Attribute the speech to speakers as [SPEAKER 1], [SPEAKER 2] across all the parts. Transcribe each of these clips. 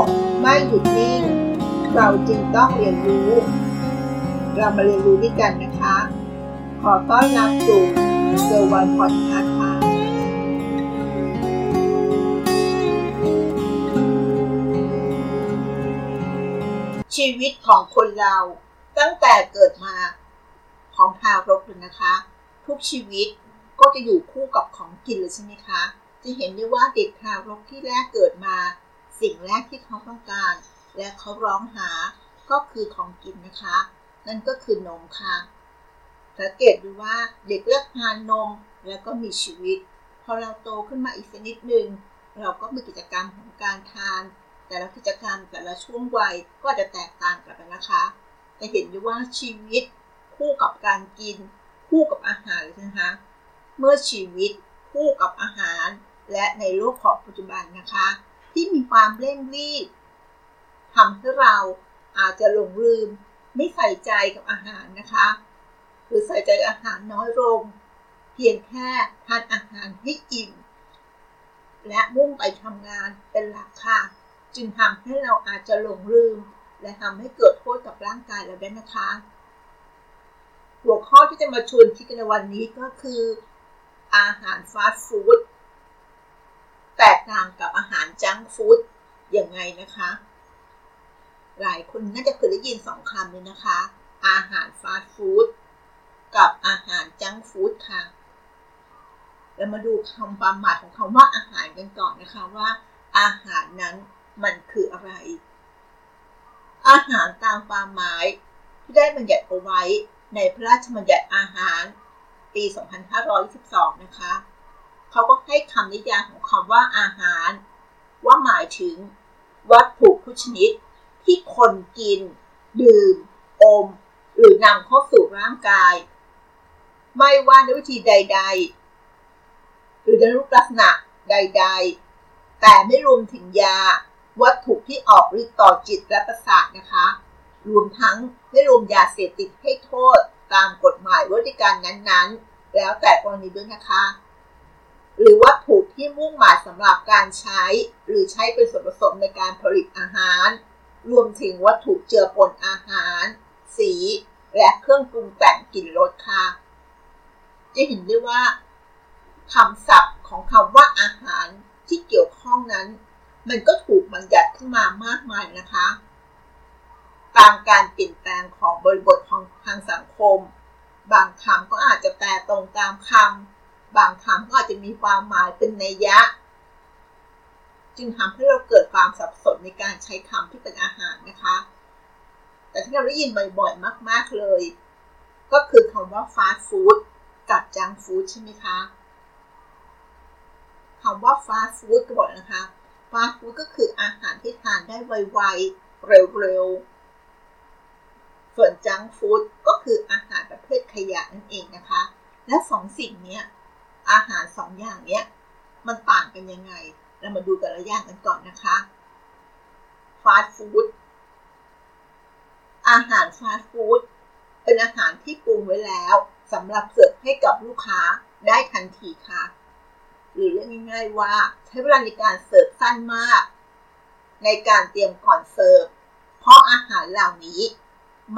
[SPEAKER 1] กไม่หยุดนิ่ง เราจึงต้องเรียนรู้ เรามาเรียนรู้ด้วยกันนะคะ ขอต้อนรับสู่เซอร์วันพอดคาส์ค่ะชีวิตของคนเราตั้งแต่เกิดมาของทารกเลยนะคะ ทุกชีวิตก็จะอยู่คู่กับของกินเลยใช่ไหมคะ จะเห็นได้ว่าเด็กทารกที่แรกเกิดมา สิ่งแรกที่เขาต้องการ และเขาร้องหาก็คือของกินนะคะ นั่นก็คือนมค่ะสังเกตดูว่าเด็กเลือกทานนมแล้วก็มีชีวิต พอเราโตขึ้นมาอีกสักนิดหนึ่งเราก็มีกิจกรรมของการทาน แต่ละกิจกรรมแต่ละช่วงวัยก็จะแตกต่างกันนะคะจะเห็นได้ว่าชีวิตคู่กับการกิน คู่กับอาหารเลยนะคะเมื่อชีวิตคู่กับอาหาร และในโลกของปัจจุบันนะคะ ที่มีความเร่งรีบทำให้เราอาจจะหลงลืมไม่ใส่ใจกับอาหารนะคะ หรือใส่ใจอาหารน้อยลง เพียงแค่ทานอาหารให้อิ่ม และมุ่งไปทำงานเป็นหลักค่ะ จึงทำให้เราอาจจะหลงลืม และทำให้เกิดโทษกับร่างกายเราได้นะคะ หัวข้อที่จะมาชวนคิดกันในวันนี้ก็คือ อาหารฟาสต์ฟู้ดแตกต่างกับอาหาร จังฟู้ดยังไงนะคะ หลายคนน่าจะเคยได้ยินสองคำเลยนะคะ อาหารฟาสต์ฟู้ดกับอาหารจังฟู้ดค่ะเรามาดูคำความหมายของคำว่าอาหารกันก่อนนะคะว่า อาหารนั้นมันคืออะไร อาหารตามความหมายที่ได้บัญญัติเอาไว้ในพระราชบัญญัติอาหารปี 2522 นะคะ เขาก็ให้คำนิยามของคำว่าอาหาร ว่าหมายถึง วัตถุทุกชนิด ที่คนกิน ดื่ม อม หรือนำเข้าสู่ร่างกาย ไม่ว่าในวิธีใด ๆ หรือในรูปลักษณะใด ๆ แต่ไม่รวมถึงยา วัตถุที่ออกฤทธิ์ต่อจิตและประสาทนะคะ รวมทั้งไม่รวมยาเสพติดให้โทษตามกฎหมายวัติการนั้นๆ แล้วแต่กรณีด้วยนะคะ หรือวัตถุ ที่มุ่งหมายสำหรับการใช้ หรือใช้เป็นส่วนผสมในการผลิตอาหาร รวมถึงวัตถุเจือปนอาหาร สี และเครื่องปรุงแต่งกลิ่นรสค่ะ จะเห็นได้ว่าคำศัพท์ของคำว่าอาหารที่เกี่ยวข้องนั้น มันก็ถูกบัญญัติขึ้นมามากมายนะคะ ตามการเปลี่ยนแปลงของบริบทของทางสังคม บางคำก็อาจจะแปลตรงตามคำ บางคำก็อาจจะมีความหมายเป็นนัยยะ จึงทำให้เราเกิดความสับสนในการใช้คำที่เป็นอาหารนะคะ แต่ที่เราได้ยินบ่อยๆมาก ๆเลย ก็คือคำว่าฟาสต์ฟู้ดกับจังฟู้ดใช่ไหมคะคำว่าฟาสต์ฟู้ดก็บอกนะคะฟาสต์ฟู้ดก็คืออาหารที่ทานได้ไวๆเร็วๆ ส่วนจังฟู้ดก็คืออาหารประเภทขยะนั่นเองนะคะ และสองสิ่งนี้ อาหารสองอย่างนี้มันต่างกันยังไง เรามาดูแต่ละอย่างกันก่อนนะคะฟาสต์ฟู้ดอาหารฟาสต์ฟู้ดเป็นอาหารที่ปรุงไว้แล้วสำหรับเสิร์ฟให้กับลูกค้าได้ทันทีค่ะ หรือเรียกง่ายๆว่าใช้เวลาในการเสิร์ฟสั้นมาก ในการเตรียมก่อนเสิร์ฟเพราะอาหารเหล่านี้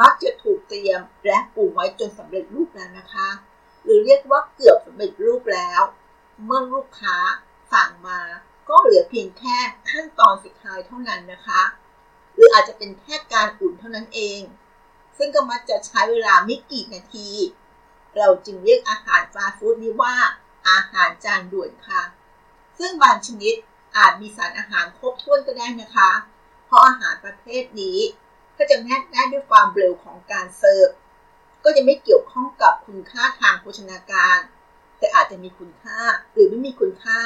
[SPEAKER 1] มักจะถูกเตรียมและปรุงไว้จนสำเร็จรูปแล้วนะคะ หรือเรียกว่าเกือบสำเร็จรูปแล้ว เมื่อลูกค้าสั่งมาก็เหลือเพียงแค่ขั้นตอนสุดท้ายเท่านั้นนะคะ หรืออาจจะเป็นแค่การอุ่นเท่านั้นเอง ซึ่งก็มักจะใช้เวลาไม่กี่นาที เราจึงเรียกอาหารฟาสต์ฟู้ดนี้ว่าอาหารจานด่วนค่ะ ซึ่งบางชนิดอาจมีสารอาหารครบถ้วนก็ได้นะคะ เพราะอาหารประเภทนี้ก็จะแนบแน่ด้วยความเร็วของการเสิร์ฟ ก็จะไม่เกี่ยวข้องกับคุณค่าทางโภชนาการ แต่อาจจะมีคุณค่าหรือไม่มีคุณค่า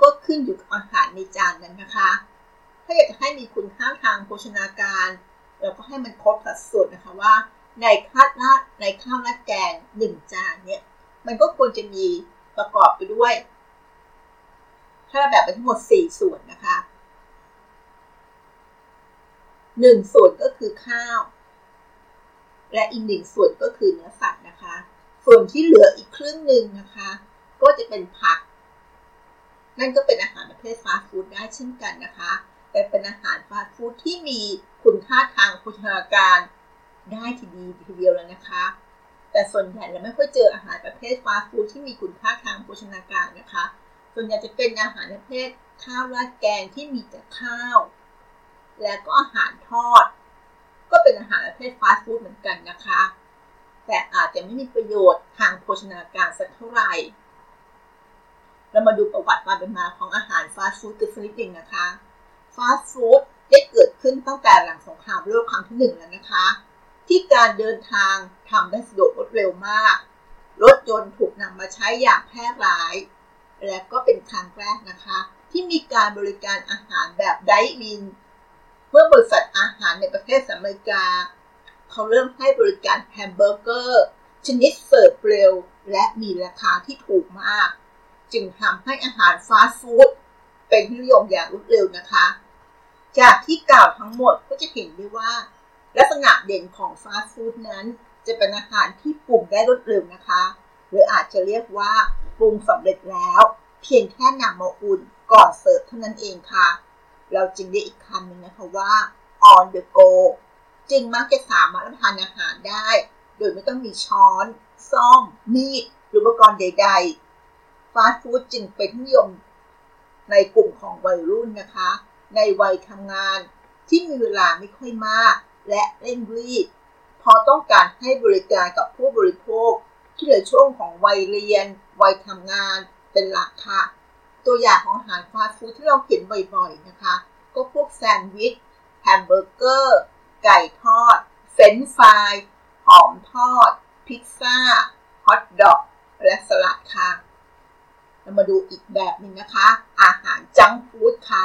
[SPEAKER 1] ก็ขึ้นอยู่กับอาหารในจานนั้นนะคะ ถ้าอยากจะให้มีคุณค่าทางโภชนาการ เราก็ให้มันครบสัดส่วนนะคะว่า ในข้าวราดในข้าวราดแกงหนึ่งจานเนี่ยมันก็ควรจะมีประกอบไปด้วย ถ้าเราแบ่งเป็นทั้งหมด 4 ส่วนนะคะหนึ่งส่วนก็คือข้าว และอีกหนึ่งส่วนก็คือเนื้อสัตว์นะคะ ส่วนที่เหลืออีกครึ่งหนึ่งนะคะ ก็จะเป็นผัก นั่นก็เป็นอาหารประเภทฟาสต์ฟู้ดได้เช่นกันนะคะแต่เป็นอาหารฟาสต์ฟู้ดที่มีคุณค่าทางโภชนาการได้ทีดีทีเดียวเลยนะคะ แต่ส่วนใหญ่เราไม่ค่อยเจออาหารประเภทฟาสต์ฟู้ดที่มีคุณค่าทางโภชนาการนะคะ ส่วนใหญ่จะเป็นอาหารประเภทข้าวราดแกงที่มีแต่ข้าว และก็อาหารทอด ก็เป็นอาหาร ประเภทฟาสต์ฟู้ดเหมือนกันนะคะ แต่อาจจะไม่มีประโยชน์ทางโภชนาการสักเท่าไหร่ เรามาดูประวัติความเป็นมาของอาหารฟาสต์ฟู้ดกันสักนิดหนึ่งนะคะ ฟาสต์ฟู้ดได้เกิดขึ้นตั้งแต่หลังสงครามโลกครั้งที่หนึ่งแล้วนะคะ ที่การเดินทางทำได้สะดวกรวดเร็วมาก รถยนต์ถูกนำมาใช้อย่างแพร่หลาย และก็เป็นครั้งแรกนะคะ ที่มีการบริการอาหารแบบ drive-in เมื่อบริษัทอาหารในประเทศอเมริกา เขาเริ่มให้บริการแฮมเบอร์เกอร์ชนิดเสิร์ฟเร็ว และมีราคาที่ถูกมาก จึงทำให้อาหารฟาสต์ฟู้ดเป็นที่นิยมอย่างรวดเร็วนะคะ จากที่กล่าวทั้งหมดก็จะเห็นได้ว่า ลักษณะเด่นของฟาสต์ฟู้ดนั้น จะเป็นอาหารที่ปรุงได้รวดเร็วนะคะ หรืออาจจะเรียกว่าปรุงสำเร็จแล้ว เพียงแค่นำมาอุ่นก่อนเสิร์ฟเท่านั้นเองค่ะ เราจึงได้อีกคำหนึ่งนะคะว่า on the go จึงมักจะสามารถรับประทานอาหารได้ โดยไม่ต้องมีช้อน ซ่อม มีดหรืออุปกรณ์ใด ๆ ฟาสต์ฟู้ดจึงเป็นที่นิยมในกลุ่มของวัยรุ่นนะคะ ในวัยทำงานที่มีเวลาไม่ค่อยมาก และเร่งรีบเพราะต้องการให้บริการกับผู้บริโภค ที่เหลือช่วงของวัยเรียน วัยทำงานเป็นหลักค่ะ ตัวอย่างของอาหารฟาสต์ฟู้ดที่เราเห็นบ่อยๆนะคะ ก็พวกแซนด์วิชแฮมเบอร์เกอร์ ไก่ทอด เฟรนช์ฟรายส์หอมทอด พิซซ่า ฮอตดอก และสลัดค่ะ เรามาดูอีกแบบหนึ่งนะคะ อาหาร junk food ค่ะ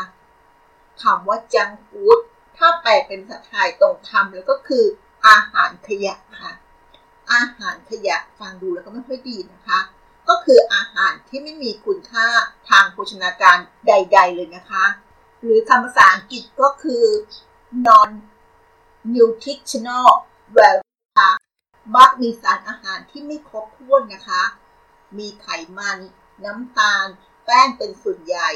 [SPEAKER 1] คำว่าจังฟู้ดถ้าแปลเป็นภาษาไทยตรงคำแล้วก็คือ อาหารขยะค่ะ อาหารขยะฟังดูแล้วก็ไม่ค่อยดีนะคะ ก็คืออาหารที่ไม่มีคุณค่าทางโภชนาการใด ๆ เลยนะคะ หรือคำภาษาอังกฤษก็คือ non nutritional value ค่ะมักมีสารอาหารที่ไม่ครบถ้วนนะคะ มีไขมัน น้ำตาล แป้งเป็นส่วนใหญ่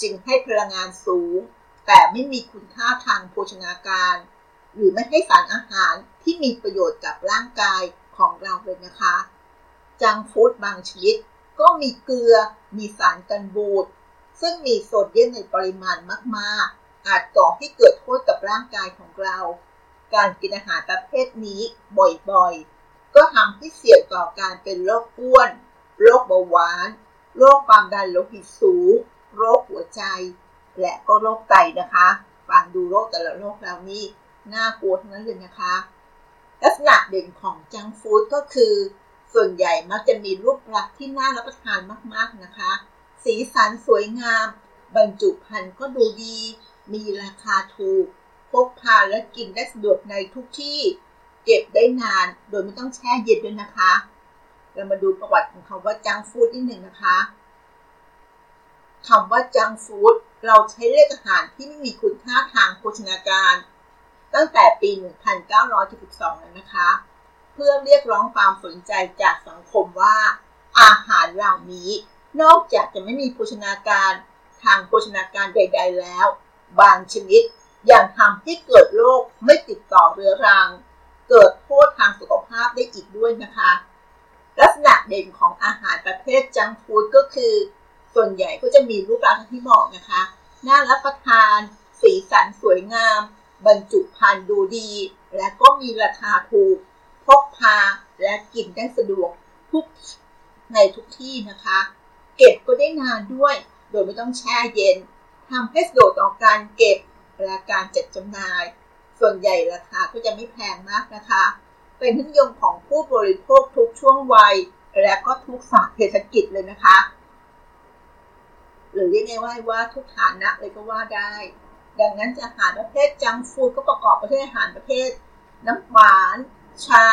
[SPEAKER 1] จึงให้พลังงานสูง แต่ไม่มีคุณค่าทางโภชนาการ หรือไม่ให้สารอาหารที่มีประโยชน์กับร่างกายของเราเลยนะคะ จังฟู้ดบางชนิดก็มีเกลือ มีสารกันบูด ซึ่งมีโซเดียมในปริมาณมากๆ อาจก่อให้เกิดโทษกับร่างกายของเรา การกินอาหารประเภทนี้บ่อยๆ ก็ทำให้เสี่ยงต่อการเป็นโรคอ้วน โรคเบาหวาน โรคความดันโลหิตสูง โรคหัวใจ และก็โรคไตนะคะฟังดูโรคแต่ละโรคแล้วนี่น่ากลัวทั้งนั้นเลยนะคะ ลักษณะเด่นของจังฟู้ดก็คือ ส่วนใหญ่มักจะมีรูปลักษณ์ที่น่ารับประทานมากๆนะคะ สีสันสวยงาม บรรจุภัณฑ์ก็ดูดี มีราคาถูก พกพาและกินได้สะดวกในทุกที่ เก็บได้นานโดยไม่ต้องแช่เย็นด้วยนะคะ เรามาดูประวัติของคำว่าจังฟู้ดนิดหนึ่งนะคะคำว่าจังฟู้ดเราใช้เรียกอาหารที่ไม่มีคุณค่าทางโภชนาการ ตั้งแต่ปี 1972แล้วนะคะ เพื่อเรียกร้องความสนใจจากสังคมว่า อาหารเหล่านี้นอกจากจะไม่มีโภชนาการทางโภชนาการใด ๆ แล้ว บางชนิด ยังทำให้เกิดโรคไม่ติดต่อเรื้อรัง เกิดโทษทางสุขภาพได้อีกด้วยนะคะ ลักษณะเด่นของอาหารประเภทจังฟูดก็คือ ส่วนใหญ่ก็จะมีรูปลักษณ์ที่บอกนะคะ น่ารับประทาน สีสันสวยงาม บรรจุภัณฑ์ดูดี และก็มีราคาถูกพกพาและกินได้สะดวกทุกในทุกที่นะคะ เก็บก็ได้นานด้วย โดยไม่ต้องแช่เย็น ทำให้สะดวกต่อการเก็บและการจัดจำหน่าย ส่วนใหญ่ราคาก็จะไม่แพงมากนะคะ เป็นที่นิยมของผู้บริโภคทุกช่วงวัย และก็ทุกสายเศรษฐกิจเลยนะคะ หรือเรียกง่ายๆว่าทุกฐานะเลยก็ว่าได้ ดังนั้นอาหารประเภทจังฟูดก็ประกอบประเภทอาหารประเภท น้ำหวาน ชา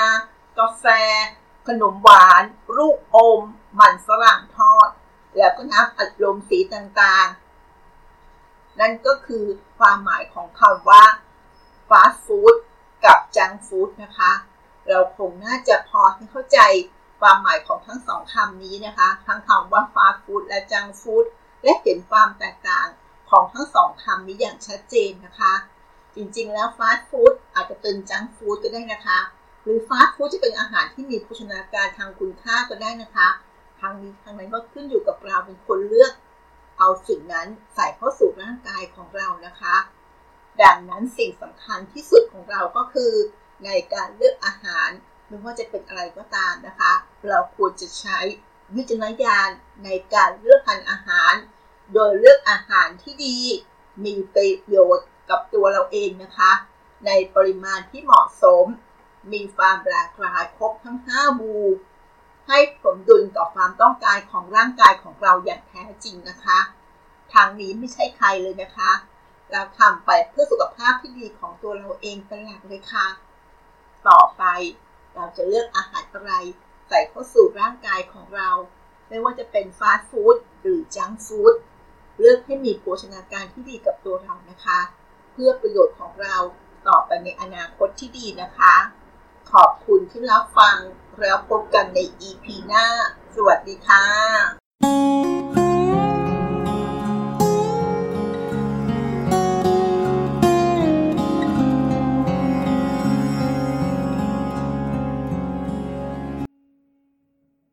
[SPEAKER 1] กาแฟ ขนมหวาน ลูกอม มันฝรั่งทอด แล้วก็น้ำอัดลมสีต่างๆ นั่นก็คือความหมายของคำว่าฟาสต์ฟู้ดกับจังฟู้ดนะคะ เราคงน่าจะพอที่เข้าใจความหมายของทั้งสองคำนี้นะคะ ทั้งคำว่าฟาสต์ฟู้ดและจังฟู้ดและเห็นความแตกต่างของทั้งสองคำนี้อย่างชัดเจนนะคะ จริงๆแล้วฟาสต์ฟู้ดอาจจะเป็นจังฟู้ดก็ได้นะคะ หรือฟาสต์ฟู้ดจะเป็นอาหารที่มีโภชนาการทางคุณค่าก็ได้นะคะทางนี้ทางนั้นก็ขึ้นอยู่กับเราเป็นคนเลือก เอาสิ่งนั้นใส่เข้าสู่ร่างกายของเรานะคะ ดังนั้นสิ่งสำคัญที่สุดของเราก็คือ ในการเลือกอาหารไม่ว่าจะเป็นอะไรก็ตามนะคะ เราควรจะใช้วิจารณญาณในการเลือกทานอาหาร โดยเลือกอาหารที่ดี มีประโยชน์กับตัวเราเองนะคะ ในปริมาณที่เหมาะสม มีความหลากหลายครบทั้ง 5 บู ให้สมดุลต่อความต้องการของร่างกายของเราอย่างแท้จริงนะคะ ทางนี้ไม่ใช่ใครเลยนะคะ เราทำไปเพื่อสุขภาพที่ดีของตัวเราเองเป็นหลักเลยค่ะ ต่อไปเราจะเลือกอาหารอะไรใส่เข้าสู่ร่างกายของเรา ไม่ว่าจะเป็นฟาสต์ฟู้ดหรือจังฟู้ดเลือกให้มีโภชนาการที่ดีกับตัวเรานะคะ เพื่อประโยชน์ของเราต่อไปในอนาคตที่ดีนะคะ คุณที่รับฟัง แล้วพบกันใน EP หน้า สวัสดีค่ะ